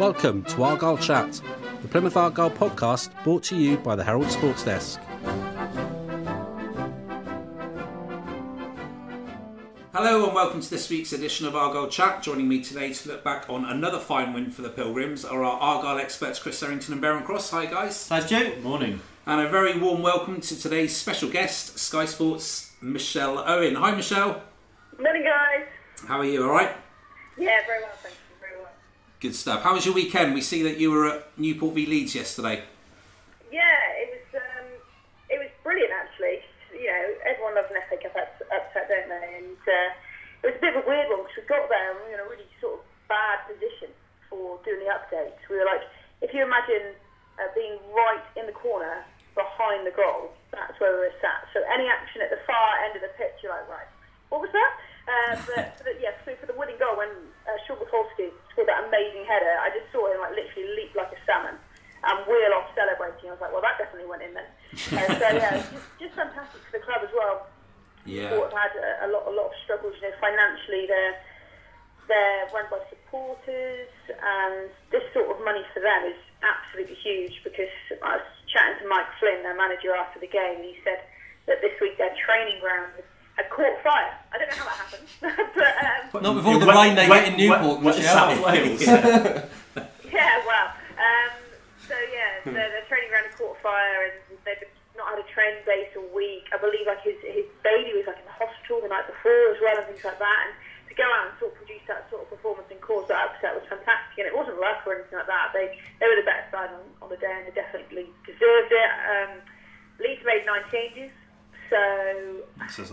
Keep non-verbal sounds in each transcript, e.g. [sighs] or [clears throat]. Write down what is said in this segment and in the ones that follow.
Welcome to Argyle Chat, the Plymouth Argyle podcast brought to you by the Herald Sports Desk. Hello and welcome to this week's edition of Argyle Chat. Joining me today to look back on another fine win for the Pilgrims are our Argyle experts Chris Errington and Darren Cross. Hi guys. Hi Stu. Morning. And a very warm welcome to today's special guest, Sky Sports Michelle Owen. Hi Michelle. Morning, guys. How are you? All right. Yeah, very well, thank you. Very well. Good stuff. How was your weekend? We see that you were at Newport v Leeds yesterday. Yeah, it was um, it was brilliant actually. You know, everyone loves an FA Cup upset, don't they? And uh, it was a bit of a weird one because we got there and we were in a really sort of bad position for doing the updates. We were like, if you imagine uh, being right in the corner behind the goal, that's where we were sat. So any action at the far end of the pitch, you're like, right, what was that? Uh, but for the, yeah, so for the winning goal when uh, Sean scored that amazing header, I just saw him like literally leap like a salmon and wheel off celebrating. I was like, well, that definitely went in then. [laughs] Uh, so yeah, just, just fantastic for the club as well. Yeah. Sport have had a, a lot, a lot of struggles. You know, financially, they're they're run by supporters, and this sort of money for them is absolutely huge. Because I was chatting to Mike Flynn, their manager, after the game, and he said that this week their training ground had caught fire. I don't know how that happened, [laughs] but um, Not with all the rain they get in Newport, West Michelle. South Wales. [laughs] yeah, well. Um, so yeah, the, the training ground had caught fire, and they've not had a training base all week. I believe like his his baby was like in the hospital the night before as well, and things like that. And to go out and sort of produce that sort of performance and cause that upset was fantastic. And it wasn't luck or anything like that. They they were the better side on, on the day, and they definitely deserved it. Um, Leeds made nine changes. So,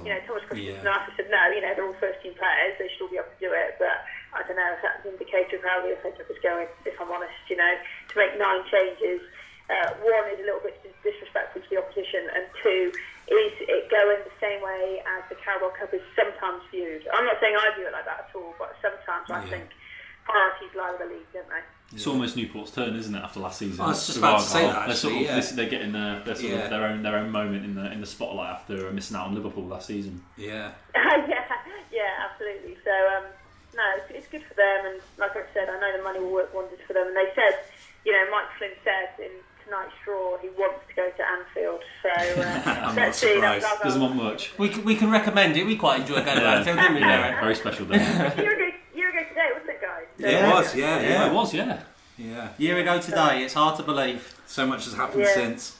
you know. Thomas Christiansen Yeah. after said, no, you know, they're all first team players, they should all be able to do it. But I don't know if that's an indicator of how the FA Cup is going, if I'm honest, you know, to make nine changes. Uh, one is a little bit disrespectful to the opposition, and two, is it going the same way as the Carabao Cup is sometimes viewed? I'm not saying I view it like that at all, but sometimes I think priorities lie with the league, don't they? It's almost Newport's turn, isn't it, after last season? I was just about to say Argyle. that, They're, sort of, yeah. this- they're getting their, their, sort Yeah. of their own their own moment in the in the spotlight after missing out on Liverpool last season. Yeah. [laughs] [laughs] yeah, yeah, absolutely. So, um, no, it's, it's good for them, and like I said, I know the money will work wonders for them. And they said, you know, Mike Flynn said in tonight's draw he wants to go to Anfield. So uh, [laughs] I'm not let's see. That's surprised. Doesn't goal. want much. We, can- we can recommend it. We quite enjoy going to Anfield, didn't we, Yeah, very special day. A year ago, year ago today, wasn't it, guys? So, It was, yeah, yeah, yeah. it was. Yeah. Yeah. Year ago today, it's hard to believe. So much has happened Yeah. since.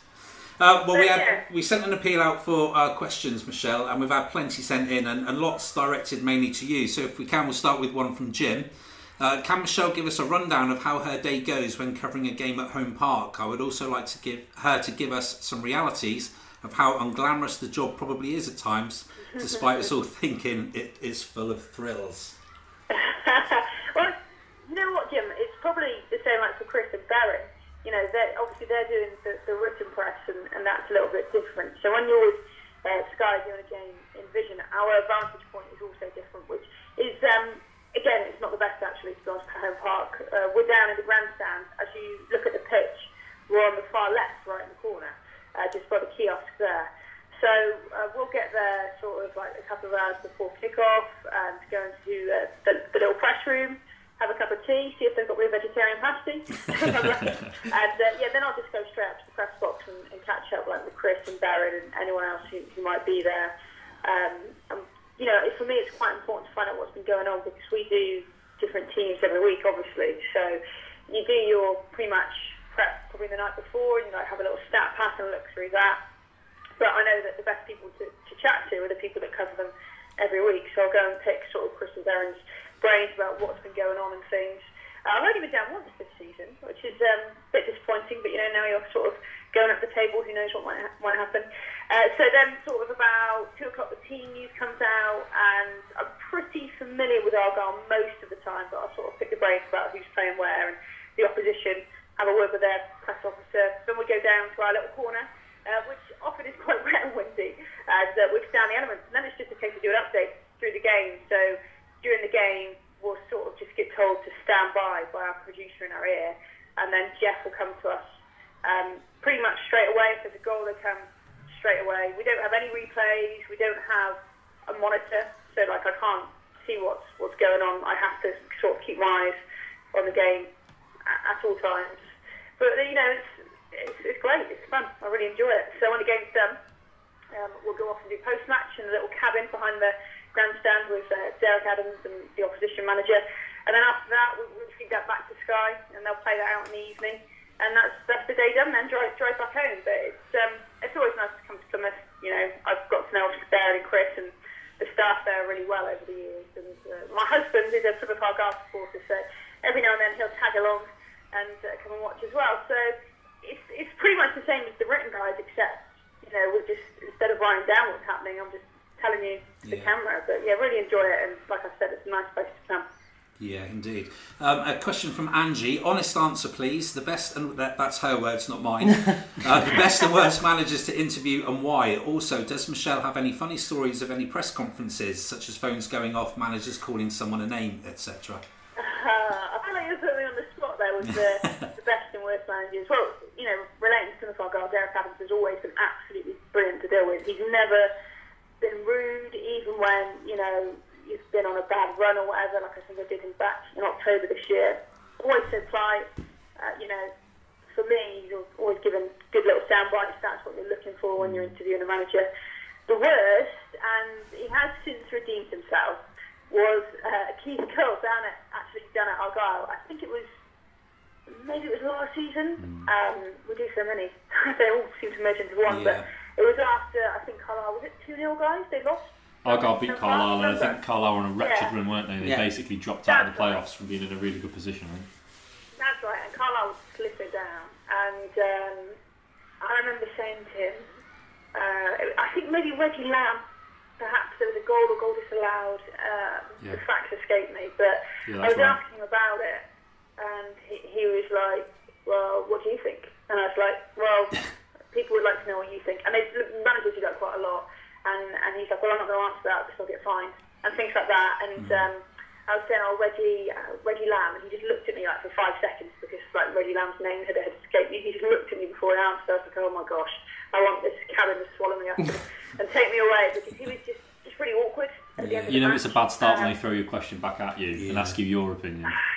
Uh, well, we had we sent an appeal out for uh, questions, Michelle, and we've had plenty sent in, and, and lots directed mainly to you. So, if we can, we'll start with one from Jim. Uh, can Michelle give us a rundown of how her day goes when covering a game at home park? I would also like to give her to give us some realities of how unglamorous the job probably is at times, despite us all [laughs] thinking it is full of thrills. [laughs] well, you know what, Jim? It's probably the same like for Chris and Barrett. You know, they're, obviously they're doing the, the written press, and, and that's a little bit different. So when you're with uh, Sky doing a game in Vision, our vantage point is also different, which is, um, again, it's not the best actually to honest for Home Park. Uh, we're down in the grandstand. As you look at the pitch, we're on the far left, right in the corner, uh, just by the kiosk there. So uh, we'll get there sort of like a couple of hours before kick-off and go into uh, the, the little press room, have a cup of tea, see if they've got real vegetarian pasty. [laughs] [laughs] and uh, yeah, then I'll just go straight up to the press box and, and catch up like with Chris and Darren and anyone else who, who might be there. Um, um, you know, it, for me it's quite important to find out what's been going on because we do different teams every week, obviously. So you do your pre-match prep probably the night before and you like have a little stat pack and look through that. But I know that the best people to, to chat to are the people that cover them every week. So I'll go and pick sort of Chris and Darren's brains about what's been going on and things. Uh, I've only been down once this season, which is um, a bit disappointing. But you know, now you're sort of going up the table. Who knows what might, ha- might happen? Uh, so then, sort of about two o'clock, the team news comes out, and I'm pretty familiar with Argyle most of the time, but I'll sort of pick the brains about who's playing where and the opposition, have a word with their press officer. Then we go down to our little corner, uh, which often is [laughs] quite wet and windy, and uh, we stand the elements. And then it's just a case of doing updates through the game. So during the game, we'll sort of just get told to stand by by our producer in our ear, and then Jeff will come to us um, pretty much straight away. If there's a goal, they come straight away. We don't have any replays. We don't have a monitor, so like I can't see what's what's going on. I have to sort of keep my eyes on the game at, at all times. But you know, it's, it's it's great. It's fun. I really enjoy it. So when the game's done, um, we'll go off and do post match in a little cabin behind the grandstand with uh, Derek Adams and the opposition manager. And then after that, we'll, we'll feed that back to Sky, and they'll play that out in the evening. And that's that's the day done. Then drive drive back home. But it's um, it's always nice to come to Plymouth. You know, I've got to know Darren and Chris and the staff there really well over the years. And uh, my husband is a Plymouth Argyle supporter, so every now and then he'll tag along and uh, come and watch as well. So it's it's pretty much the same as the written guide, except you know we're just instead of writing down what's happening, I'm just telling you the Yeah. camera. But yeah, really enjoy it, and like I said, it's a nice place to come. Yeah, indeed. Um, a question from Angie. Honest answer, please. The best, and that, that's her words, not mine. [laughs] uh, the best and worst managers to interview and why. Also, does Michelle have any funny stories of any press conferences, such as phones going off, managers calling someone a name, etc.? Uh, [laughs] I feel like you're putting me on the spot there with the, [laughs] the best and worst managers. Well, you know, relating to Plymouth Argyle, Derek Adams has always been absolutely brilliant to deal with. He's never been rude, even when, you know, he's been on a bad run or whatever, like I think I did him back in October this year. Always so polite. Uh, you know, for me, al- always given good little sound bites. That's what you're looking for when you're interviewing a manager. The worst, and he has since redeemed himself, was uh, Keith Curle down at actually down at Argyle. I think it was maybe it was last season. Um, we do so many; [laughs] they all seem to merge into one. Yeah. But it was after I think Carlisle was it two 0 guys they lost. Argyle beat No, Carlisle, and I think Carlisle were on a wretched Yeah. run, weren't they? They Yeah. basically dropped out of the That's right. playoffs from being in a really good position. I think. That's right, and Carlisle was slipping down. And um, I remember saying to him, uh, I think maybe Reggie Lambe, perhaps there was a goal or goal disallowed. Uh, Yeah. The facts escape me, but Yeah, I was right. asking him about it, and he, he was like, "Well, what do you think?" And I was like, "Well, [laughs] people would like to know what you think." And they managers do that quite a lot. And and he's like, "Well, I'm not going to answer that because I'll get fined," and things like that. And Mm. um, I was saying, "Oh, Reggie, uh, Reggie Lambe," and he just looked at me like for five seconds because like Reggie Lambe's name had, had escaped me. He just looked at me before he answered. I was like, "Oh my gosh, I want this cabin to swallow me up [laughs] and take me away," because he was just just really awkward. At the end of You the know, it's a bad start when Um, they throw your question back at you and ask you your opinion. [laughs]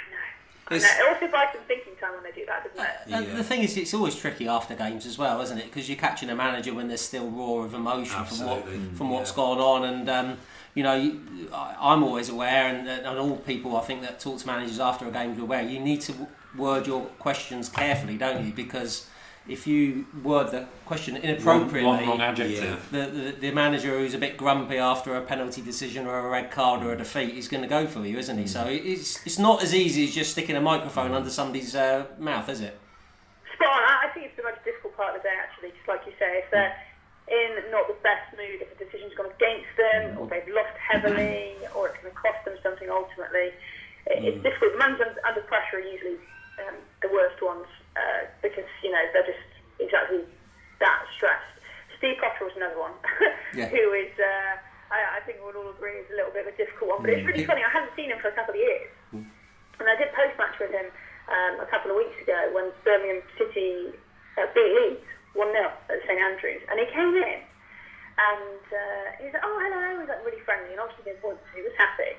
I It's- It also buys some thinking time when they do that, doesn't it? And Yeah. the thing is, it's always tricky after games as well, isn't it? Because you're catching a manager when there's still raw of emotion Absolutely. from what from what's Yeah. gone on, and um, you know, you- I, I'm always aware, and, and all people I think that talk to managers after a game are aware. You need to word your questions carefully, don't you? Because if you word the question inappropriately, wrong, wrong adjective. the, the, the manager who's a bit grumpy after a penalty decision or a red card or a defeat is going to go for you, isn't he? So it's it's not as easy as just sticking a microphone under somebody's uh, mouth, is it? Spot. I I think it's the most difficult part of the day, actually. Just like you say, if they're in not the best mood, if a decision's gone against them, or they've lost heavily, [coughs] or it's going to cost them something ultimately, it, it's difficult. The man's under, under pressure are usually um, the worst ones uh, because you know they're just exactly that stressed. Steve Potter was another one [laughs] Yeah. who is. Uh, I, I think we'll all agree is a little bit of a difficult one, but it's really funny. I hadn't seen him for a couple of years. And I did post match with him um, a couple of weeks ago when Birmingham City uh, beat Leeds 1 0 at St Andrews. And he came in and uh, he was like, oh, hello. He was like really friendly and obviously did once. He was happy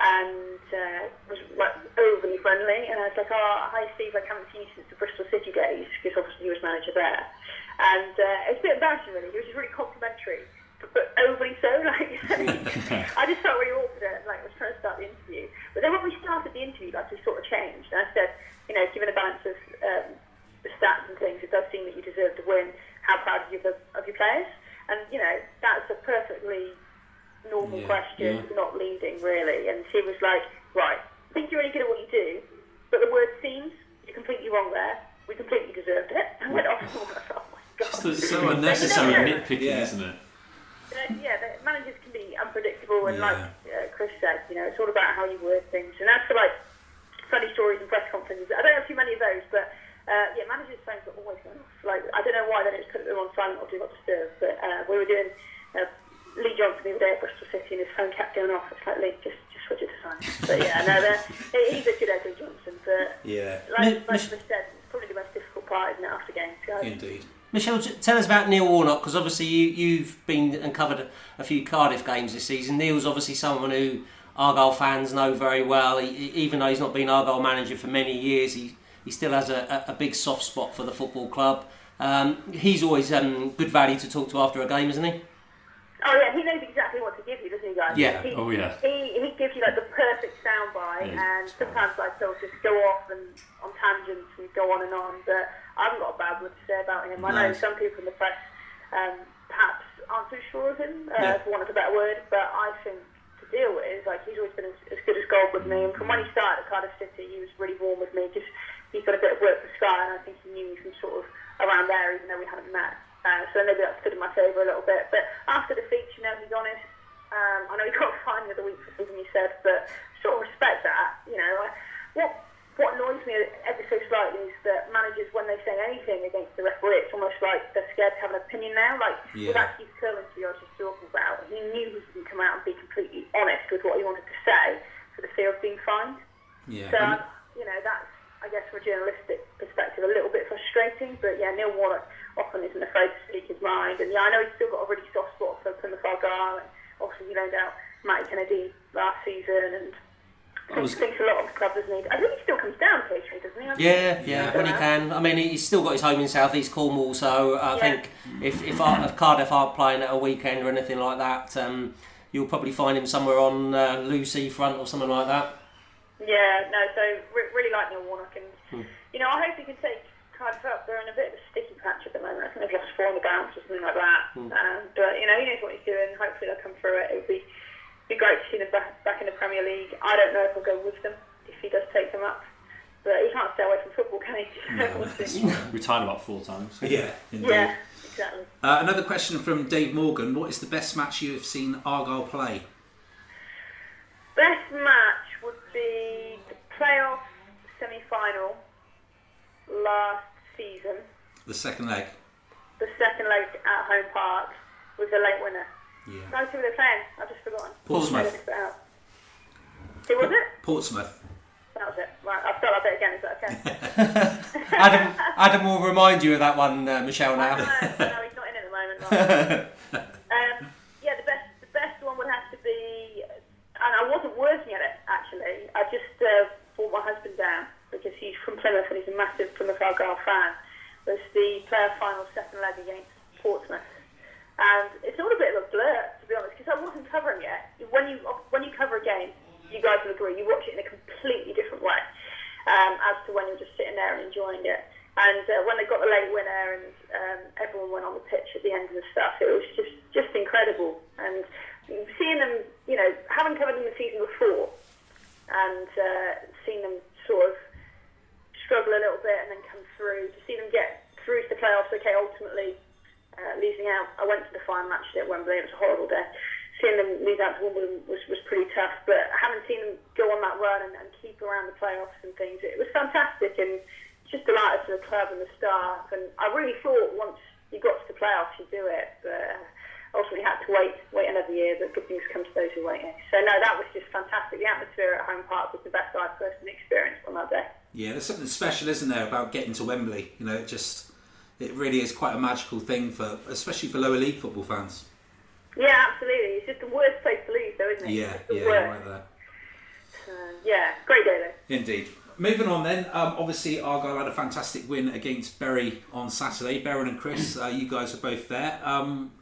and uh, was like overly friendly. And I was like, oh, hi Steve, I haven't seen you since the Bristol City days because obviously he was manager there. And uh, it was a bit embarrassing really. He was just really complimentary, but, but overly so. [laughs] Like [laughs] I just felt really awkward. at, Like I was trying to start the interview, but then when we started the interview, like we sort of changed. And I said, you know, given a balance of um, the stats and things, it does seem that you deserve to win. How proud are you of, the, of your players? And you know, that's a perfectly normal Yeah, question, yeah. not leading really. And she was like, right, I think you're really good at what you do, but the word seems you're completely wrong there. We completely deserved it. [laughs] I went off. Oh my god. Just the, So so unnecessary Yeah. [laughs] nitpicking, Yeah. isn't it? Uh, yeah, the managers can be unpredictable, and Yeah. like uh, Chris said, You know, it's all about how you word things, and that's for like funny stories and press conferences. I don't have too many of those, but uh, yeah, managers' phones are always going off. Like I don't know why they just put them on silent or do not disturb. But uh, we were doing uh, Lee Johnson the other day at Bristol City, and his phone kept going off. It's like Lee, just just switch it to silent. But yeah, no, they're- he's a good Lee Johnson. But Yeah, like, Mi- like Mich- Chris said, it's probably the most difficult part, isn't it, after games? guys? indeed. Michelle, tell us about Neil Warnock because obviously you, you've been and covered a, a few Cardiff games this season. Neil's obviously someone who Argyle fans know very well. He, he- even though he's not been Argyle manager for many years, he, he still has a, a, a big soft spot for the football club. Um, he's always um, good value to talk to after a game, isn't he? Oh yeah, he knows exactly what to give you, doesn't he, guys? Yeah. He, Oh, yeah. He, he gives you like the perfect soundbite, Yeah, and sometimes like he'll just go off and on tangents and go on and on. But I haven't got a bad word to say about him. I know some people in the press um, perhaps aren't too sure of him, uh, Yeah. for want of a better word. But I think to deal with is like he's always been as, as good as gold with me. And from when he started at Cardiff City, he was really warm with me. Just he's got a bit of work for Sky, and I think he knew me from sort of around there, even though we hadn't met. Uh, so maybe that stood in my favour a little bit. But after the feature, you know, he's honest. Um, I know he got fined the other week for something he said, but sort of respect that. You know, I- what what annoys me ever so slightly is that managers, when they say anything against the referee, it's almost like they're scared to have an opinion now. Like Yeah. with that Keith Currency I was just talking about, he knew he didn't come out and be completely honest with what he wanted to say for the fear of being fined. Yeah, So, and- you know, that's, I guess, from a journalistic perspective, a little bit frustrating. But yeah, Neil Warnock often isn't afraid to speak his mind. And yeah, I know he's still got a really soft spot for Plymouth Argyle. And obviously, he loaned out Matty Kennedy last season. And I was- thinks a lot of the club does need. I think he still comes down occasionally, doesn't he? Yeah, yeah, when he can. I mean, he's still got his home in South East Cornwall, so I Yeah. think if if, Ar- if Cardiff aren't playing at a weekend or anything like that, um, you'll probably find him somewhere on uh, Looe seafront or something like that. Yeah, no, so re- really like Neil Warnock, and Hmm. you know, I hope he can take Cardiff up. They're in a bit of a sticky patch at the moment. I think they've lost four on the bounce or something like that. Hmm. Um, but you know, he knows what he's doing. Hopefully, they'll come through it. It would be be great to see them back, back in the Premier League. I don't know if he'll go with them if he does take them up, but he can't stay away from football, can he? We'll. [laughs] Retired about four times. yeah, indeed. yeah, exactly. Uh, another question from Dave Morgan: What is the best match you have seen Argyle play? Best match would be the playoff semi-final last season. The second leg. the second leg at Home Park was the late winner. Yeah. No, who were they playing? I've just forgotten. Portsmouth. I missed it out. Who was it? Portsmouth. That was it. Right, I've got that bit again. Is that okay? [laughs] Adam, Adam will remind you of that one, uh, Michelle. no, Now, no, he's not in at the moment. Right. [laughs] um, yeah, the best, the best one would have to be, and I wasn't working at it actually. I just uh, brought my husband down because he's from Plymouth and he's a massive Plymouth Argyle fan. Was the player final second leg against Portsmouth. And it's all a bit of a blur, to be honest, because I wasn't covering it. When you when you cover a game, you guys will agree, you watch it in a completely different way um, as to when you're just sitting there and enjoying it. And uh, when they got the late winner and um, everyone went on the pitch at the end of the stuff, it was just just incredible. And seeing them, you know, having covered them the season before and uh, seeing them sort of struggle a little bit and then come through, to see them get through to the playoffs, okay, ultimately uh, losing out. I went to the final match at Wembley. It was a horrible day. Seeing them lose out to Wimbledon was, was pretty tough, but having seen them go on that run and, and keep around the playoffs and things, it was fantastic and just delighted for the club and the staff. And I really thought once you got to the playoffs, you'd do it, but uh, ultimately had to wait, wait another year. But good things come to those who wait. eh? So no, that was just fantastic. The atmosphere at Home Park was the best I've personally experienced on that day. Yeah, there's something special, isn't there, about getting to Wembley? You know, it just it really is quite a magical thing for, especially for lower league football fans. Yeah, absolutely. It's just the worst place to lose, though, isn't it? Yeah, yeah, right there. Uh, yeah, great day though. Indeed. Moving on then, um, obviously Argyle had a fantastic win against Bury on Saturday. Darren and Chris, uh, you guys are both there. Um,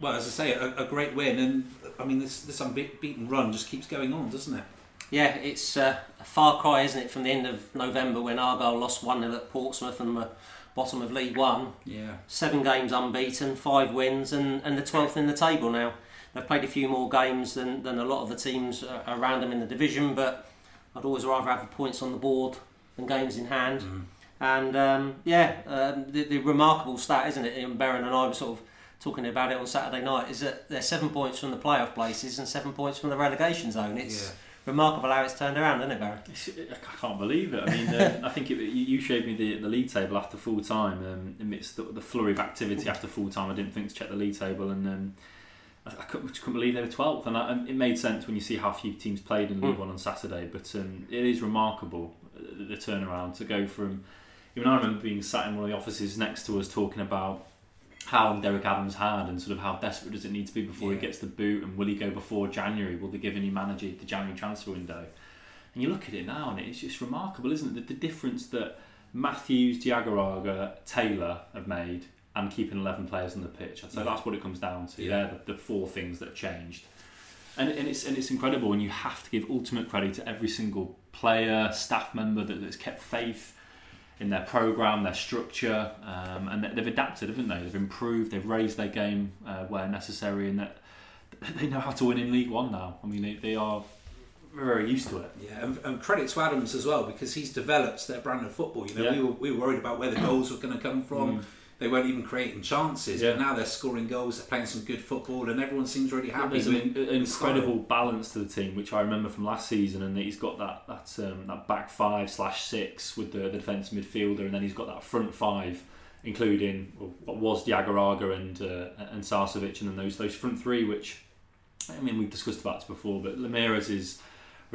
well, as I say, a, a great win, and I mean this this unbeaten run just keeps going on, doesn't it? yeah, it's uh, a far cry, isn't it, from the end of November when Argyle lost one 0 at Portsmouth and were bottom of League One. Yeah. seven games unbeaten, five wins, and, and the 12th in the table now. They've played a few more games than, than a lot of the teams uh, around them in the division, but I'd always rather have the points on the board than games in hand. And um, yeah, um, the, the remarkable stat, isn't it? And Darren and I were sort of talking about it on Saturday night, is that they're seven points from the playoff places and seven points from the relegation zone. It's Yeah. remarkable how it's turned around, isn't it, Barry? It's, I can't believe it. I mean, uh, [laughs] I think it, you you showed me the, the league table after full time, um, amidst the, the flurry of activity after full time. I didn't think to check the league table, and um, I, I couldn't, couldn't believe they were 12th. And I, and it made sense when you see how few teams played in League Mm. One on Saturday. But um, it is remarkable uh, the turnaround to go from. Even I remember being sat in one of the offices next to us talking about how Derek Adams had and sort of how desperate does it need to be before he gets the boot and will he go before January? Will they give a new manager the January transfer window? And you look at it now and it's just remarkable, isn't it? The, the difference that Matthews, Diagouraga, Taylor have made and keeping 11 players on the pitch. I'd Yeah. that's what it comes down to. Yeah. They're the, the four things that have changed. And, and, it's, and it's incredible and you have to give ultimate credit to every single player, staff member that, that's kept faith in their program, their structure, um, and they- they've adapted, haven't they? They've improved, they've raised their game uh, where necessary, and that [laughs] they know how to win in League One now. I mean, they, they are very used to it. Yeah, and, and credit to Adams as well because he's developed their brand of football. You know, Yeah. we, were, we were worried about where the goals were going to come from. They weren't even creating chances, Yeah. but now they're scoring goals. They're playing some good football, and everyone seems really happy. There's with, an, an style. incredible balance to the team, which I remember from last season, and that he's got that that um, that back five slash six with the, the defence midfielder, and then he's got that front five, including what was Diagouraga and uh, and Sarcevic, and then those those front three, which I mean we've discussed about this before, but Lameiras is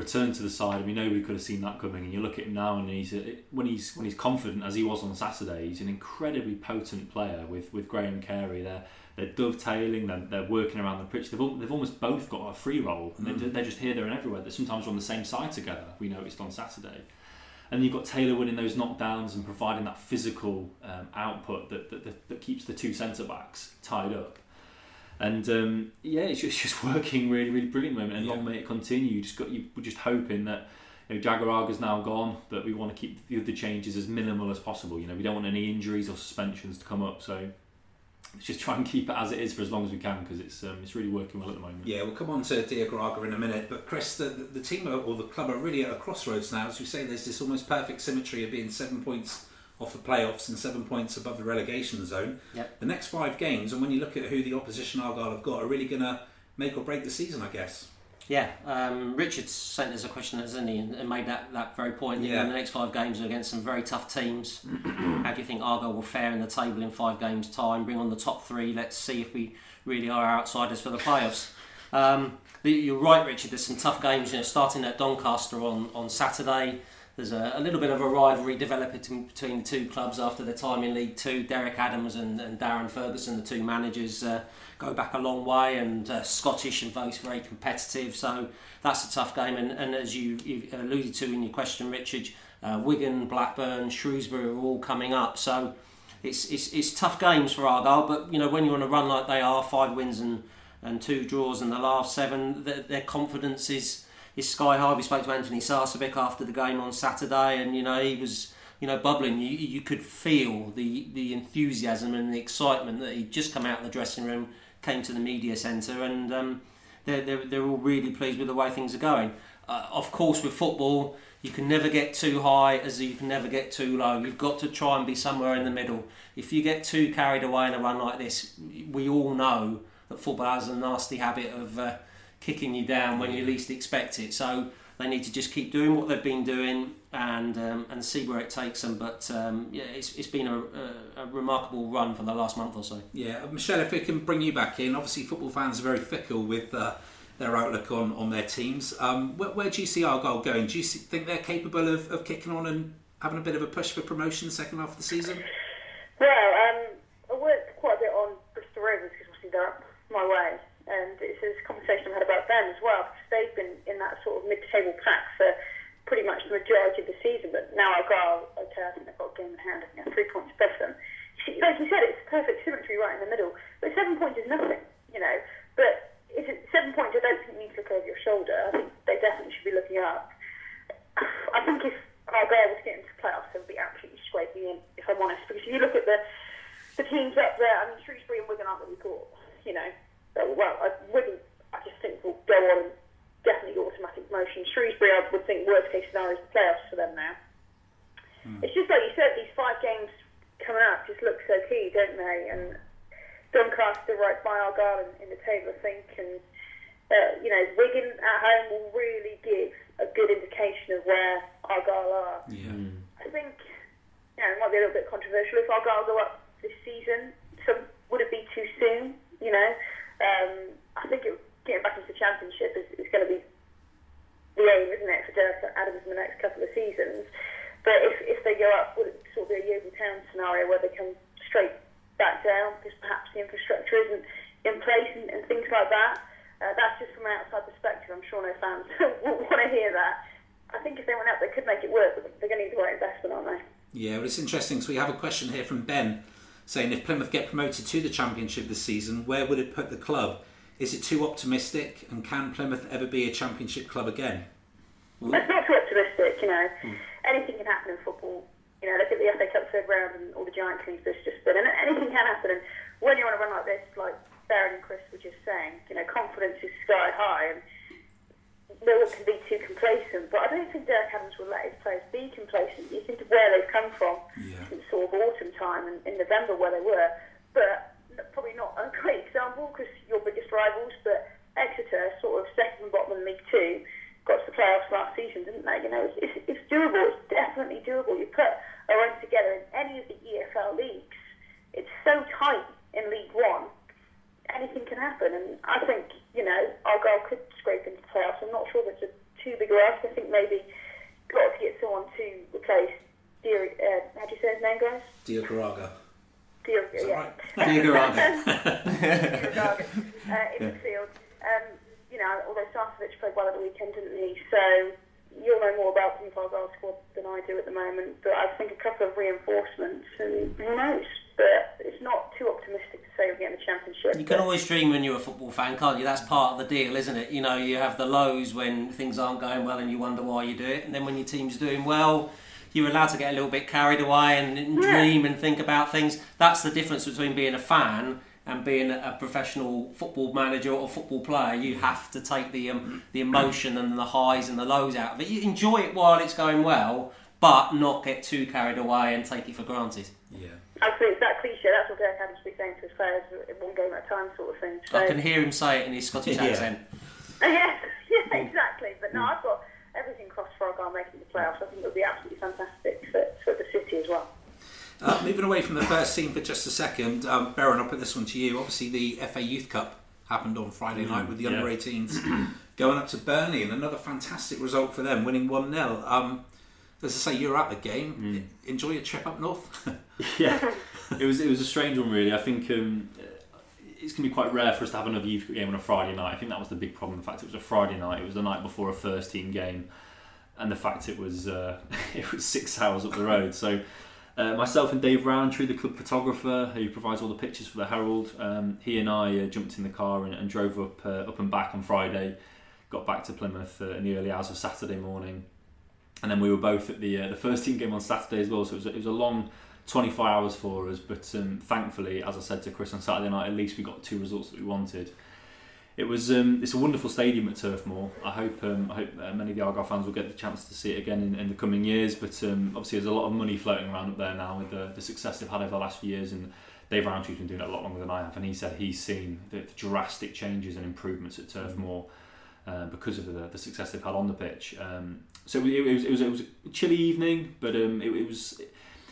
return to the side. I mean, nobody could have seen that coming. And you look at him now, and he's a, when he's when he's confident as he was on Saturday, he's an incredibly potent player with with Graham Carey. They're they're dovetailing. They're, they're working around the pitch. They've they've almost both got a free role, and they're, they're just here, there, and everywhere. They're sometimes on the same side together. We noticed on Saturday. And you've got Taylor winning those knockdowns and providing that physical um, output that, that, that, that keeps the two centre backs tied up. And um, yeah, it's just, it's [laughs] just working really, really brilliant moment. And Yeah. long may it continue. You just got you we're just hoping that you know, Diagouraga's now gone, but we want to keep the other changes as minimal as possible. You know, we don't want any injuries or suspensions to come up. So let's just try and keep it as it is for as long as we can because it's um, it's really working well at the moment. Yeah, we'll come on to Diagouraga in a minute. But Chris, the, the, the team are- or the club are really at a crossroads now. As you say, there's this almost perfect symmetry of being seven points off the playoffs and seven points above the relegation zone. Yep. The next five games, and when you look at who the opposition Argyle have got, are really going to make or break the season, I guess. Yeah, um, Richard sent us a question, hasn't he, and, made that, that very point. Yeah. know, the next five games are against some very tough teams. [clears throat] How do you think Argyle will fare in the table in five games' time? Bring on the top three. Let's see if we really are outsiders for the playoffs. Um, you're right, Richard. There's some tough games. You know, starting at Doncaster on, on Saturday. There's a, a little bit of a rivalry developing between the two clubs after their time in League Two. Derek Adams and, and Darren Ferguson, the two managers, uh, go back a long way, and uh, Scottish and both very competitive. So that's a tough game. And, and as you, you alluded to in your question, Richard, uh, Wigan, Blackburn, Shrewsbury are all coming up. So it's, it's it's tough games for Argyle. But you know when you're on a run like they are, five wins and and two draws in the last seven, their, their confidence is is sky high. We spoke to Anthony Sarcevic after the game on Saturday, and you know he was you know bubbling. You you could feel the the enthusiasm and the excitement that he'd just come out of the dressing room, came to the media centre, and um, they're, they're they're all really pleased with the way things are going. Uh, of course, with football, you can never get too high as you can never get too low. You've got to try and be somewhere in the middle. If you get too carried away in a run like this, we all know that football has a nasty habit of uh, kicking you down when you least expect it. So they need to just keep doing what they've been doing and um, and see where it takes them. But um, yeah, it's, it's been a, a, a remarkable run for the last month or so. Yeah, uh, Michelle, if we can bring you back in, obviously football fans are very fickle with uh, their outlook on, on their teams. Um, where, where do you see Argyle going? Do you see, think they're capable of, of kicking on and having a bit of a push for promotion the second half of the season? Well, um, I worked quite a bit on Bristol Rovers because obviously they're up my way, and it's a conversation I've had about them as well because they've been in that sort of mid-table pack for pretty much the majority of the season. But now Argyle, okay, I think they've got a game in hand, I think they're three points above them. Like you said, it's perfect symmetry right in the middle, but seven points is nothing, you know. But if it's seven points, I don't think you need to look over your shoulder. I think they definitely should be looking up. [sighs] I think if Argyle was getting to get into playoffs, they would be absolutely scraping in, if I'm honest. Because if you look at the the teams up there, I mean, Shrewsbury and Wigan aren't really good, you know. So, well, I, Wigan, I just think we'll go on definitely automatic motion. Shrewsbury, I would think worst case scenario is the playoffs for them now. It's just like you said, these five games coming up just look so key, don't they? And Doncaster right by our garden in the table, I think, and uh, you know Wigan at home will really give a good indication of where our Argyle are. Yeah. I think you know it might be a little bit controversial if our Argyle go up this season. So would it be too soon? You know, um, I think it, getting back into the championship is, is going to be the aim, isn't it, for Derek Adams in the next couple of seasons? But if, if they go up, would it sort of be a Yeovil Town scenario where they come straight back down because perhaps the infrastructure isn't in place and, and things like that? Uh, that's just from an outside perspective. I'm sure no fans will want to hear that. I think if they went up, they could make it work, but they're going to need the right investment, aren't they? Yeah, well, it's interesting. So we have a question here from Ben saying if Plymouth get promoted to the Championship this season, where would it put the club? Is it too optimistic? And can Plymouth ever be a Championship club again? It's not too optimistic, you know. Anything can happen in football. You know, look at the FA Cup third round and all the giant teams that's just been. And anything can happen. And when you're on a run like this, like Darren and Chris were just saying, you know, confidence is sky high. And no one can be too complacent. But I don't think Derek Adams will let his players be complacent. You think of where they've come from Yeah. since sort of autumn time and in November where they were. But probably not a great example because your biggest rivals. But Exeter, sort of second bottom in League Two, got to the playoffs last season, didn't they? You know, it's, it's, it's doable. It's definitely doable. You put a run together in any of the EFL leagues. It's so tight in League One. Anything can happen, and I think you know Argyle could scrape into the playoffs. I'm not sure that's a too big a ask. I think maybe got to get someone to replace. Dear, uh, how do you say his name, guys? Diagouraga. Dear, Is that yeah. Diagouraga. Diagouraga, uh, in midfield. Um, you know, although Sarcevic played well at the weekend, didn't he? So you'll know more about the Argyle squad than I do at the moment. But I think a couple of reinforcements, and who knows? But it's not too optimistic to say we're getting the championship. You can always dream when you're a football fan, can't you? That's part of the deal, isn't it? You know, you have the lows when things aren't going well and you wonder why you do it, and then when your team's doing well, you're allowed to get a little bit carried away and, and Yeah. dream and think about things. That's the difference between being a fan and being a professional football manager or football player. You have to take the um, the emotion and the highs and the lows out of it. You enjoy it while it's going well, but not get too carried away and take it for granted. Yeah. Absolutely, it's that cliche. That's what Derek Adams be saying to his players one game at a time, sort of thing. So, I can hear him say it in his Scottish Yeah. accent. yes, [laughs] yeah, [laughs] exactly. But no, I've got everything Argyle making the playoffs. I think it would be absolutely fantastic for, for the city as well. Uh, moving away from the first scene for just a second, um, Darren, I'll put this one to you. Obviously, the FA Youth Cup happened on Friday night with the yeah. under 18s [clears throat] going up to Burnley, and another fantastic result for them, winning 1 0. Um, as I say, you're at the game. Enjoy your trip up north. [laughs] [laughs] yeah, it was it was a strange one really. I think um, it's going to be quite rare for us to have another youth game on a Friday night. I think that was the big problem. In fact it was a Friday night. It was the night before a first team game, and the fact it was uh, [laughs] it was six hours up the road. So. Uh, myself and Dave Roundtree, the club photographer who provides all the pictures for the Herald, um, he and I uh, jumped in the car and, and drove up uh, up and back on Friday. Got back to Plymouth uh, in the early hours of Saturday morning, and then we were both at the uh, the first team game on Saturday as well. So it was, it was a long 24 hours for us, but um, thankfully, as I said to Chris on Saturday night, at least we got two results that we wanted. It was um, it's a wonderful stadium at Turf Moor. I hope um, I hope uh, many of the Argyle fans will get the chance to see it again in, in the coming years. But um, obviously, there's a lot of money floating around up there now with the, the success they've had over the last few years. And Dave Roundtree's been doing it a lot longer than I have, and he said he's seen the, the drastic changes and improvements at Turf Moor uh, because of the, the success they've had on the pitch. Um, so it, it, was, it was it was a chilly evening, but um, it, it was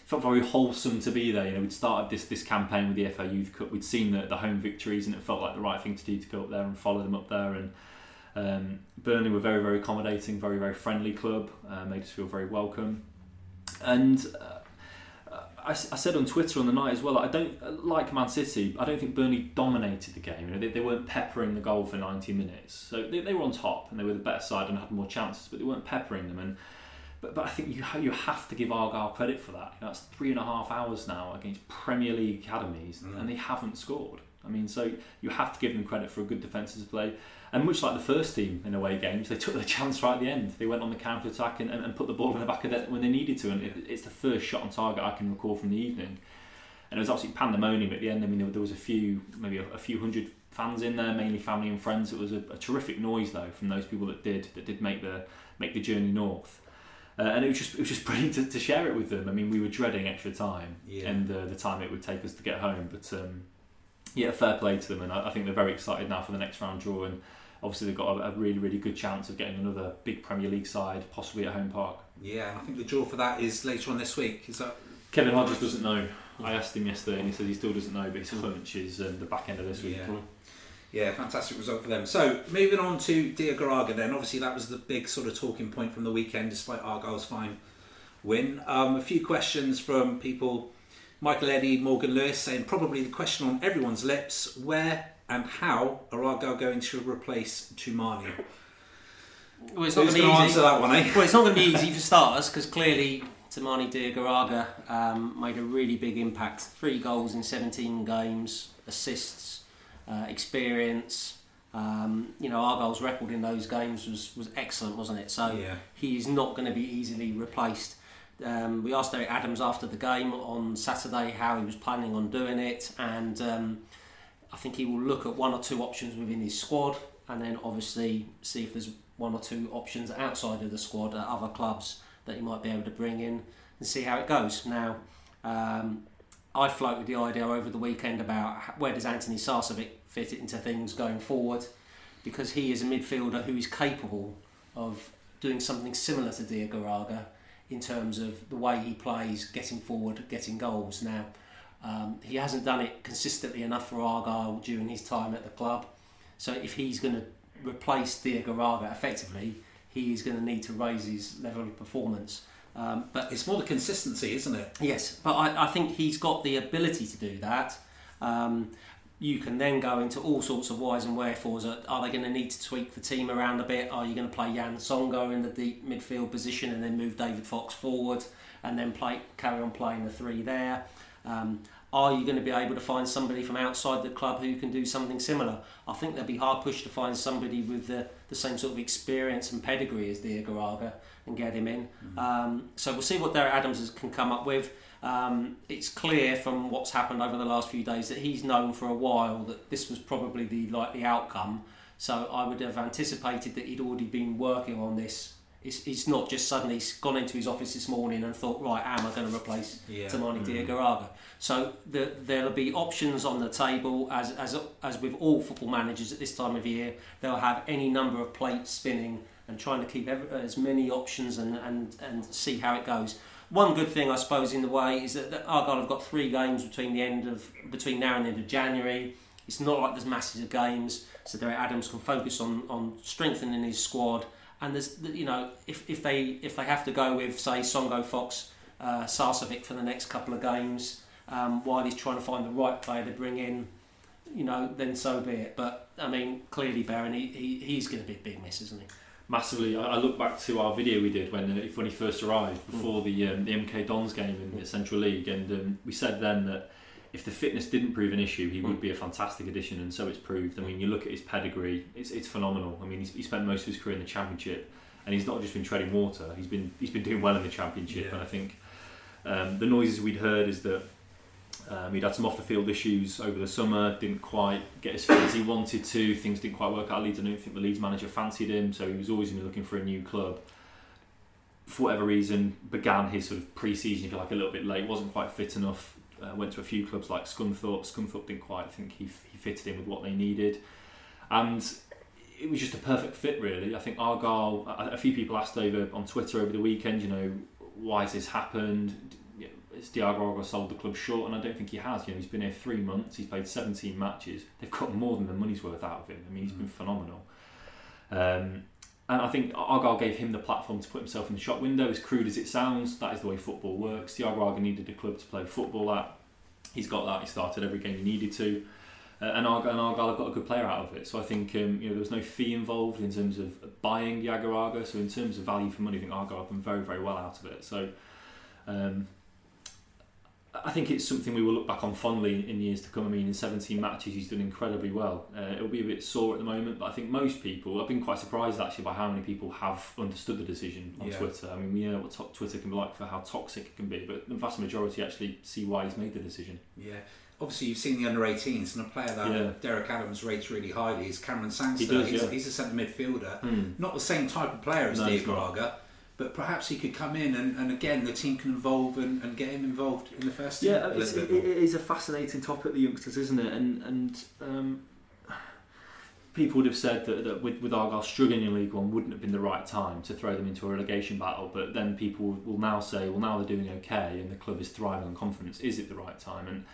felt very wholesome to be there. You know, we'd started this this campaign with the FA Youth Cup. We'd seen the, the home victories, and it felt like the right thing to do to go up there and follow them up there. And um, Burnley were very very accommodating, very very friendly club, uh, made us feel very welcome. And uh, I, I said on Twitter on the night as well. I don't like Man City. I don't think Burnley dominated the game. You know, they, they weren't peppering the goal for 90 minutes. So they, they were on top and they were the better side and had more chances, but they weren't peppering them. And but, but I think you you have to give Argyle credit for that. You know, that's three and a half hours now against Premier League academies, and mm. they haven't scored. I mean, so you have to give them credit for a good defensive play. And much like the first team in away games, they took their [laughs] chance right at the end. They went on the counter attack and, and, and put the ball in the back of net when they needed to. And it, it's the first shot on target I can recall from the evening. And it was absolutely pandemonium at the end. I mean, there, there was a few, maybe a, a few hundred fans in there, mainly family and friends. It was a, a terrific noise though from those people that did that did make the make the journey north. Uh, and it was just it was just [laughs] brilliant to, to share it with them. I mean, we were dreading extra time Yeah. and uh, the time it would take us to get home, but um, yeah, fair play to them, and I, I think they're very excited now for the next round draw. And obviously, they've got a, a really, really good chance of getting another big Premier League side, possibly at home park. Yeah, and I think the draw for that is later on this week. Is that Kevin Hodges doesn't know. I asked him yesterday, and he said he still doesn't know, but his hunch is um, the back end of this week. Yeah. Yeah, fantastic result for them. So, moving on to Diagouraga then. Obviously, that was the big sort of talking point from the weekend, despite Argyle's fine win. Um, a few questions from people. Michael Eddy, Morgan Lewis saying probably the question on everyone's lips where and how are Argyle going to replace Toumani? Well, it's Who's not going to going to answer that one, eh? Well, it's not going to be [laughs] easy for starters because clearly Toumani Diagouraga um, made a really big impact. Three goals in 17 games, assists, uh, experience. Um, you know, Argyle's record in those games was, was excellent, wasn't it? So Yeah. he is not going to be easily replaced. Um, we asked Derek Adams after the game on Saturday how he was planning on doing it, and um, I think he will look at one or two options within his squad, and then obviously see if there's one or two options outside of the squad at other clubs that he might be able to bring in and see how it goes. Now, um, I floated the idea over the weekend about where does Anthony Sarcevic fit it into things going forward, because he is a midfielder who is capable of doing something similar to Diagouraga in terms of the way he plays, getting forward, getting goals. Now, um, he hasn't done it consistently enough for Argyle during his time at the club. So if he's going to replace Diagouraga effectively, he is going to need to raise his level of performance. Um, but It's more the consistency, isn't it? Yes, but I, I think he's got the ability to do that. Um, you can then go into all sorts of whys and wherefores. Are, they going to need to tweak the team around a bit? Are you going to play Yann Songo'o in the deep midfield position and then move David Fox forward and then play carry on playing the three there? Um, are you going to be able to find somebody from outside the club who can do something similar? I think they'll be hard pushed to find somebody with the, the same sort of experience and pedigree as Diego Diagouraga and get him in. Um, so we'll see what Derek Adams can come up with. Um, it's clear from what's happened over the last few days that he's known for a while that this was probably the likely outcome. So I would have anticipated that he'd already been working on this. It's, it's not just suddenly he's gone into his office this morning and thought, right, am I going to replace Yeah. Toumani Diagouraga? So the, there'll be options on the table, as, as, as with all football managers at this time of year. They'll have any number of plates spinning and trying to keep ev as many options and, and, and see how it goes. One good thing, I suppose, in the way is that, Argyle have got three games between the end of between now and the end of January. It's not like there's masses of games, so Derek Adams can focus on, on strengthening his squad. And there's, you know, if, if they if they have to go with say Songo'o Fox, uh, Sarcevic for the next couple of games, um, while he's trying to find the right player to bring in, you know, then so be it. But I mean, clearly, Darren, he, he he's going to be a big miss, isn't he? Massively. I I look back to our video we did when uh, when he first arrived before the um, the MK Dons game in the Central League, and um, we said then that if the fitness didn't prove an issue, he would be a fantastic addition, and so it's proved. I mean, you look at his pedigree; it's, it's phenomenal. I mean, he's, he spent most of his career in the Championship, and he's not just been treading water; he's been he's been doing well in the Championship. Yeah. And I think um, the noises we'd heard is that um, he'd had some off the field issues over the summer, didn't quite get as fit as he wanted to, things didn't quite work out at Leeds. I don't think the Leeds manager fancied him, so he was always looking for a new club. For whatever reason, began his sort of pre season, if you like, a little bit late, wasn't quite fit enough. Uh, went to a few clubs like Scunthorpe. Scunthorpe didn't quite think he, he fitted in with what they needed. And it was just a perfect fit, really. I think Argyle, a, a few people asked over on Twitter over the weekend, you know, why has this happened? Has Diago sold the club short? And I don't think he has. You know, he's been here three months. He's played 17 matches. They've got more than the money's worth out of him. I mean, he's been phenomenal. Um, and I think Argyle gave him the platform to put himself in the shop window. As crude as it sounds, that is the way football works. Diagouraga needed a club to play football at. He's got that. He started every game he needed to. Uh, and, Argyle, and Argyle have got a good player out of it. So I think um, you know there was no fee involved in terms of buying Diagouraga. So in terms of value for money, I think Argyle have done very, very well out of it. So um, I think it's something we will look back on fondly in years to come. I mean, in 17 matches, he's done incredibly well. Uh, it'll be a bit sore at the moment, but I think most people, I've been quite surprised actually by how many people have understood the decision on Yeah. Twitter. I mean, we know what to- Twitter can be like for how toxic it can be, but the vast majority actually see why he's made the decision. Yeah. Obviously, you've seen the under 18s, and a player that Yeah. Derek Adams rates really highly is Cameron Sangster. He does, he's, yeah. he's a centre midfielder. Hmm. Not the same type of player as No, not. Diagouraga, but perhaps he could come in and, and again the team can evolve and, and get him involved in the first team. Yeah, a it's, it, bit it more. is a fascinating topic, the youngsters, isn't it? And and um, people would have said that, that with, with Argyle struggling in League One wouldn't have been the right time to throw them into a relegation battle. But then people will now say, well, now they're doing okay and the club is thriving on confidence. Is it the right time? And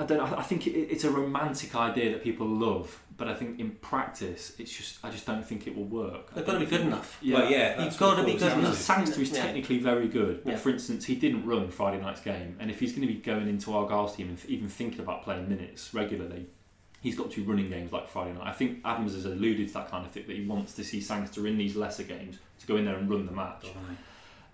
I don't know. I think it, it's a romantic idea that people love, but I think in practice, it's just I just don't think it will work. They've got to be good enough. Yeah. Well, yeah, You've got to be good enough. Sangster is Yeah. technically very good, but Yeah. for instance, he didn't run Friday night's game, and if he's going to be going into our Argyle's team and even thinking about playing minutes regularly, he's got to be running games like Friday night. I think Adams has alluded to that kind of thing that he wants to see Sangster in these lesser games to go in there and run the match.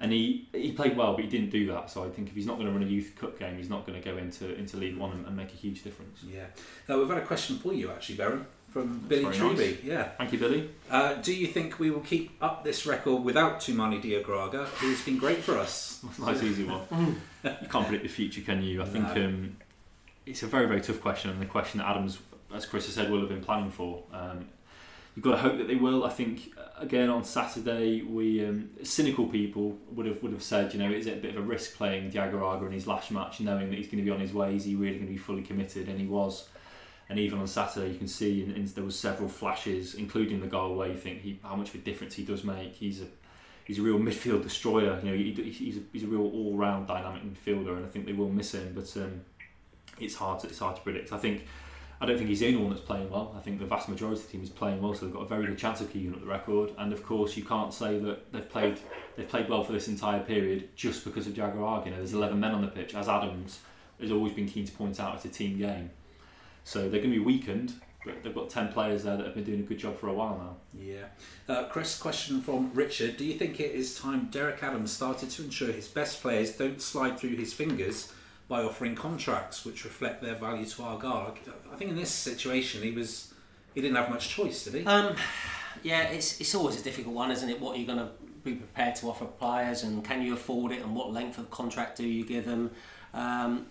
And he he played well, but he didn't do that. So I think if he's not going to run a youth cup game, he's not going to go into into League One and, and make a huge difference. Yeah. Uh, we've had a question for you actually, Baron, from Billy very Truby. nice. Yeah. Thank you, Billy. Uh, do you think we will keep up this record without Toumani Diagouraga, who's been great for us? Nice easy one. [laughs] you can't predict the future, can you? I think No. um, it's a very very tough question, and the question that Adams, as Chris has said, will have been planning for. Um, you've got to hope that they will. I think uh, again on Saturday, we um, cynical people would have would have said, you know, is it a bit of a risk playing Diagouraga in his last match, knowing that he's going to be on his way? Is he really going to be fully committed? And he was. And even on Saturday, you can see and, and there was several flashes, including the goal where you think he, how much of a difference he does make. He's a he's a real midfield destroyer. You know, he, he's a, he's a real all round dynamic midfielder, and I think they will miss him. But um, it's hard to it's hard to predict. I think I don't think he's the only one that's playing well. I think the vast majority of the team is playing well, so they've got a very good chance of keeping up the record. And of course, you can't say that they've played they've played well for this entire period just because of Jaguar. You know, there's 11 men on the pitch, as Adams has always been keen to point out. It's a team game, so they're going to be weakened. But they've got 10 players there that have been doing a good job for a while now. Yeah. Uh, Chris, question from Richard. Do you think it is time Derek Adams started to ensure his best players don't slide through his fingers by offering contracts which reflect their value to Argyle? I think in this situation he was he didn't have much choice, did he? Um, yeah, it's it's always a difficult one, isn't it? What you're you going to be prepared to offer players, and can you afford it, and what length of contract do you give them? Um,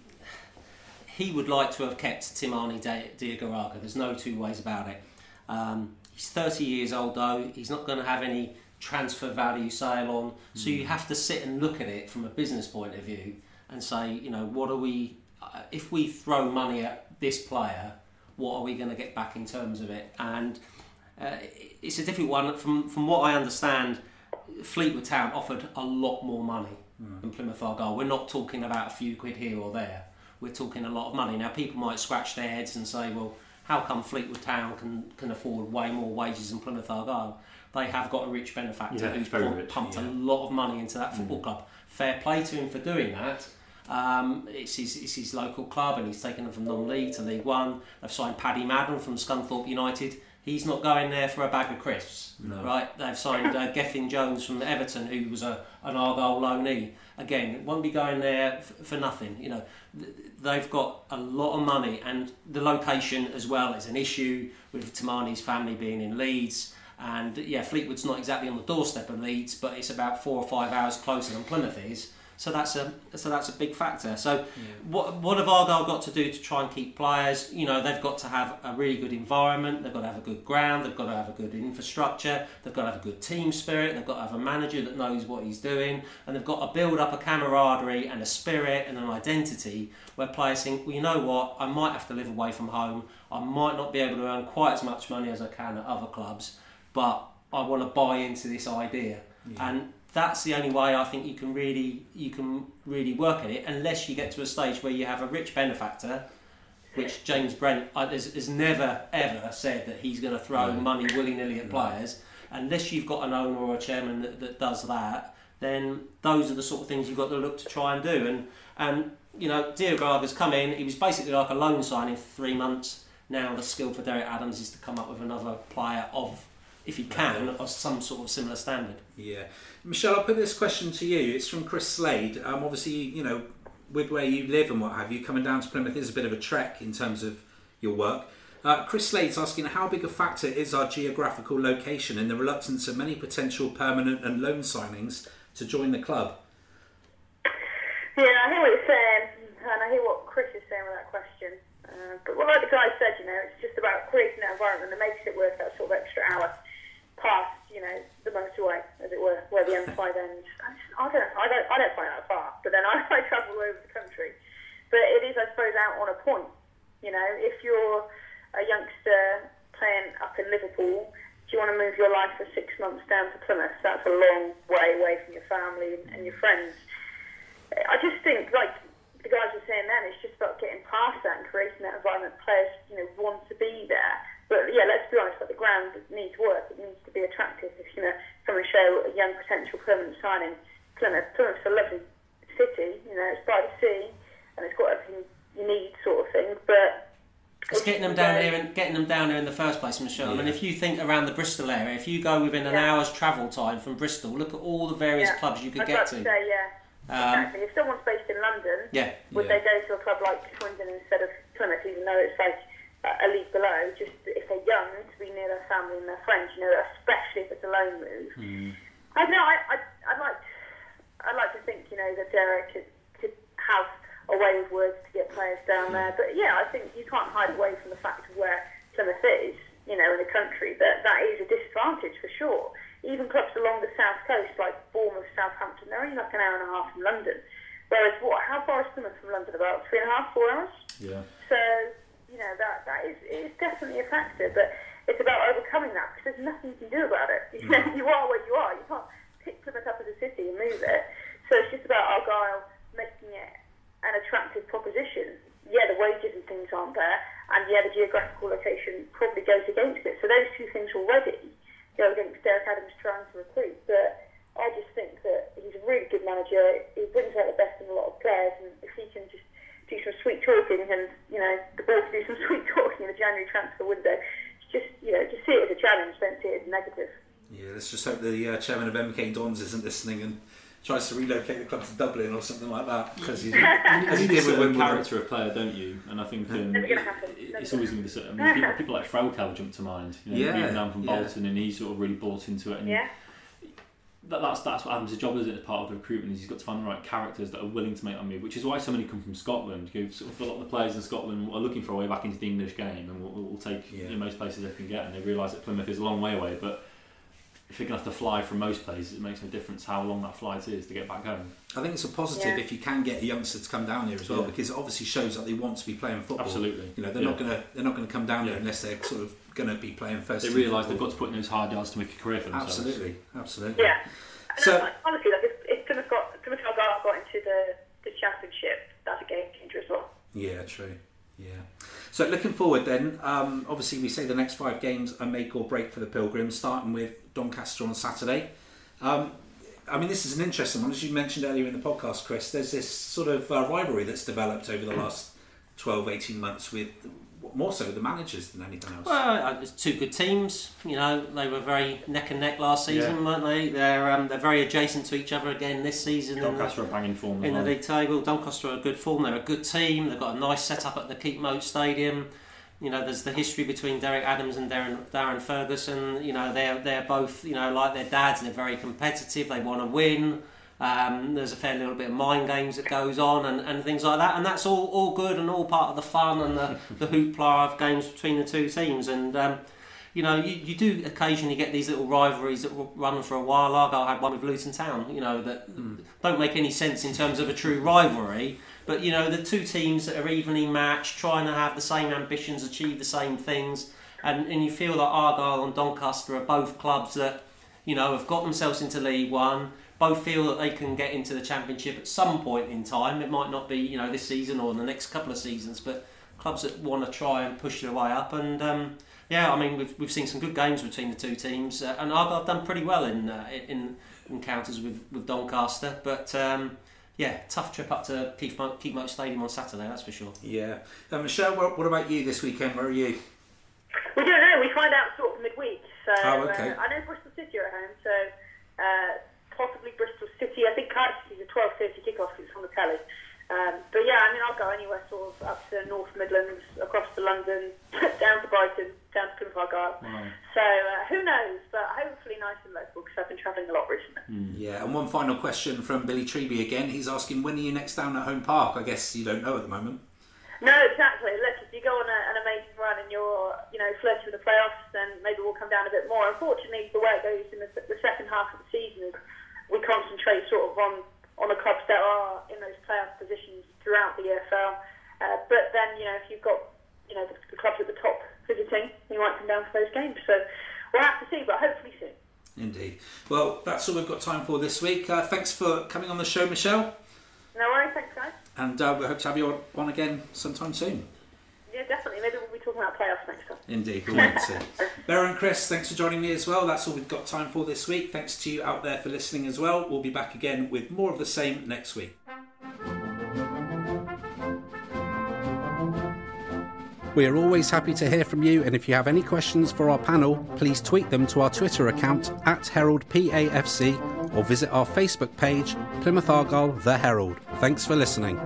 he would like to have kept Toumani Di- Diagouraga. There's no two ways about it. Um, he's 30 years old though. He's not going to have any transfer value sale on. So you have to sit and look at it from a business point of view and say, you know, what are we? Uh, if we throw money at this player, what are we going to get back in terms of it? And uh, it's a difficult one. From from what I understand, Fleetwood Town offered a lot more money than Plymouth Argyle. We're not talking about a few quid here or there. We're talking a lot of money. Now, people might scratch their heads and say, well, how come Fleetwood Town can, can afford way more wages than Plymouth Argyle? They have got a rich benefactor Yeah, who's very pump- rich, pumped yeah. a lot of money into that football club. Fair play to him for doing that. Um, it's, his, it's his local club and he's taken them from non-league to League One. They've signed Paddy Madden from Scunthorpe United. He's not going there for a bag of crisps, right? They've signed uh, Gethin Jones from Everton, who was a, an Argyle loanee. Again, won't be going there f- for nothing. You know, Th- they've got a lot of money, and the location as well is an issue with Toumani's family being in Leeds. And yeah, Fleetwood's not exactly on the doorstep of Leeds, but it's about four or five hours closer than Plymouth is. So that's a so that's a big factor. So what what have Argyle got to do to try and keep players? You know, they've got to have a really good environment. They've got to have a good ground. They've got to have a good infrastructure. They've got to have a good team spirit. They've got to have a manager that knows what he's doing, and they've got to build up a camaraderie and a spirit and an identity where players think, well, you know what, I might have to live away from home. I might not be able to earn quite as much money as I can at other clubs, but I want to buy into this idea. And that's the only way I think you can really you can really work at it, unless you get to a stage where you have a rich benefactor, which James Brent has, has never ever said that he's going to throw mm. money willy nilly at mm. players. Unless you've got an owner or a chairman that, that does that, then those are the sort of things you've got to look to try and do. And and you know, Diagouraga's come in. He was basically like a loan signing for three months. Now the skill for Derek Adams is to come up with another player of, if he can, of some sort of similar standard. Yeah, Michelle, I'll put this question to you. It's from Chris Slade. Um, obviously, you know, with where you live and what have you, coming down to Plymouth is a bit of a trek in terms of your work. Uh, Chris Slade's asking how big a factor is our geographical location in the reluctance of many potential permanent and loan signings to join the club. Yeah, I hear what you're saying, and I hear what Chris is saying with that question. Uh, but well, like the guy said, you know, it's just about creating that environment that makes it worth that sort of extra hour past, you know, the motorway, as as it were, where the M5 ends. I, don't, I don't, I don't find that far. But then I, [laughs] I travel over the country. But it is, I suppose, out on a point. You know, if you're a youngster playing up in Liverpool, do you want to move your life for six months down to Plymouth? That's a long way away from your family and your friends. I just think, like the guys were saying then, it's just about getting past that and creating that environment. Players, you know, want to be there. But yeah, let's be honest, like the ground needs work. It needs to be attractive. If you know, come and show a young potential permanent signing, Plymouth. Plymouth's a lovely city. You know, it's by the sea and it's got everything you need, sort of thing. But it's getting them down here and getting them down here in the first place, Michelle. Yeah. I mean, if you think around the Bristol area, if you go within an yeah. hour's travel time from Bristol, look at all the various yeah. clubs you could I'd get to. Say, yeah. Um, exactly. If someone's based in London, yeah. would they go to a club like Swindon instead of Plymouth, even though it's like a league below, just if they're young, to be near their family and their friends, you know, especially if it's a loan move. Mm. I don't know, I, I, I'd like, I'd like to think, you know, that Derek could, could have a way with words to get players down mm. there. But yeah, I think you can't hide away from the fact of where Plymouth is, you know, in the country, that that is a disadvantage for sure. Even clubs along the south coast, like Bournemouth, Southampton, they're only like an hour and a half from London. Whereas, what? How far is Plymouth from London? About three and a half, four hours. Yeah. So you know that that is is definitely a factor, but it's about overcoming that because there's nothing you can do about it. You, know, [laughs] you are where you are. You can't pick Plymouth up as a city and move it. So it's just about Argyle making it an attractive proposition. Yeah, the wages and things aren't there, and yeah, the geographical location probably goes against it. So those two things already go against Derek Adams trying to recruit. But I just think that he's a really good manager. He brings out the best in a lot of players, and if he can just do some sweet talking and, you know, the board to do some [laughs] sweet talking in the January transfer window. Just, you know, just see it as a challenge, don't see it as negative. Yeah, let's just hope the uh, chairman of MK Dons isn't listening and tries to relocate the club to Dublin or something like that because he's as he did with Wimbledon. character of player, don't you? And I think um, it, it's always going to be. So, I mean, people, people like Threlkeld jump to mind. You know, yeah, moving down from Bolton, yeah. and he sort of really bought into it. And yeah that, that's that's what Adams' job is as part of the recruitment is he's got to find the right characters that are willing to make that move, which is why so many come from Scotland. You sort of a lot of the players in Scotland are looking for a way back into the English game, and will, will take yeah. in most places they can get, and they realise that Plymouth is a long way away, but. If you're going to have to fly from most places, it makes no difference how long that flight is to get back home. I think it's a positive yeah. if you can get a youngster to come down here as well, yeah. because it obviously shows that they want to be playing football. Absolutely, you know they're not going to they're not going to come down here unless they're sort of going to be playing first. They realise they've got to put in those hard yards to make a career for themselves. Absolutely, absolutely. Yeah. So honestly, like if, if Plymouth got Plymouth Argyle got into the, the championship, that's a game changer as well. Yeah, true. Yeah. So looking forward, then, um, obviously we say the next five games are make or break for the Pilgrims, starting with Doncaster on Saturday. Um, I mean, this is an interesting one, as you mentioned earlier in the podcast, Chris. There's this sort of uh, rivalry that's developed over the last 12, 18 months with more so the managers than anything else. Well, uh, it's two good teams. You know, they were very neck and neck last season, yeah. weren't they? They're um, they're very adjacent to each other again this season. Doncaster are banging form in well. the league table. Doncaster are a good form. They're a good team. They've got a nice setup at the Keepmoat Stadium. You know, there's the history between Derek Adams and Darren, Darren Ferguson. You know, they're they're both you know like their dads. They're very competitive. They want to win. Um, there's a fair little bit of mind games that goes on and, and things like that, and that's all, all good and all part of the fun and the, [laughs] the hoopla of games between the two teams. And um, you know, you, you do occasionally get these little rivalries that run for a while. Argyle had one with Luton Town, you know, that mm. don't make any sense in terms of a true rivalry. But you know, the two teams that are evenly matched, trying to have the same ambitions, achieve the same things, and, and you feel that Argyle and Doncaster are both clubs that you know have got themselves into League One both feel that they can get into the championship at some point in time. It might not be you know this season or the next couple of seasons, but clubs that want to try and push their way up. And um, yeah, I mean we've, we've seen some good games between the two teams, uh, and Argyle done pretty well in uh, in encounters with with Doncaster, but. Um, yeah, tough trip up to Keith, Keith Stadium on Saturday, that's for sure. Yeah. Uh, Michelle, what, what, about you this weekend? Where are you? We don't know. We find out sort of midweek. So oh, okay. uh, I know Bristol City are at home, so uh, possibly Bristol City. I think Cardiff is a 12.30 kickoff because it's on the telly. Um, but yeah, I mean, I'll go anywhere sort of up to North Midlands, across to London, [laughs] down to Brighton, down to Plymouth Argyle. Wow. So uh, who knows? But hopefully nice and local because I've been travelling a lot recently. Mm. Yeah, and one final question from Billy Treby again. He's asking, when are you next down at Home Park? I guess you don't know at the moment. No, exactly. Look, if you go on a, an amazing run and you're, you know, flirting with the playoffs, then maybe we'll come down a bit more. Unfortunately, the way it goes in the, the second half of the season is we concentrate sort of on on the clubs that are in those playoff positions throughout the EFL. Uh, but then you know if you've got you know the, the clubs at the top visiting, you might come down for those games. So we'll have to see, but hopefully soon. Indeed. Well, that's all we've got time for this week. Uh, thanks for coming on the show, Michelle. No worries, thanks guys. And uh, we hope to have you on again sometime soon. Yeah, definitely. Maybe we'll be talking about playoffs next time. Indeed, we'll wait and see. Bear and Chris, thanks for joining me as well. That's all we've got time for this week. Thanks to you out there for listening as well. We'll be back again with more of the same next week. We are always happy to hear from you, and if you have any questions for our panel, please tweet them to our Twitter account at Herald PAFC or visit our Facebook page, Plymouth Argyle The Herald. Thanks for listening.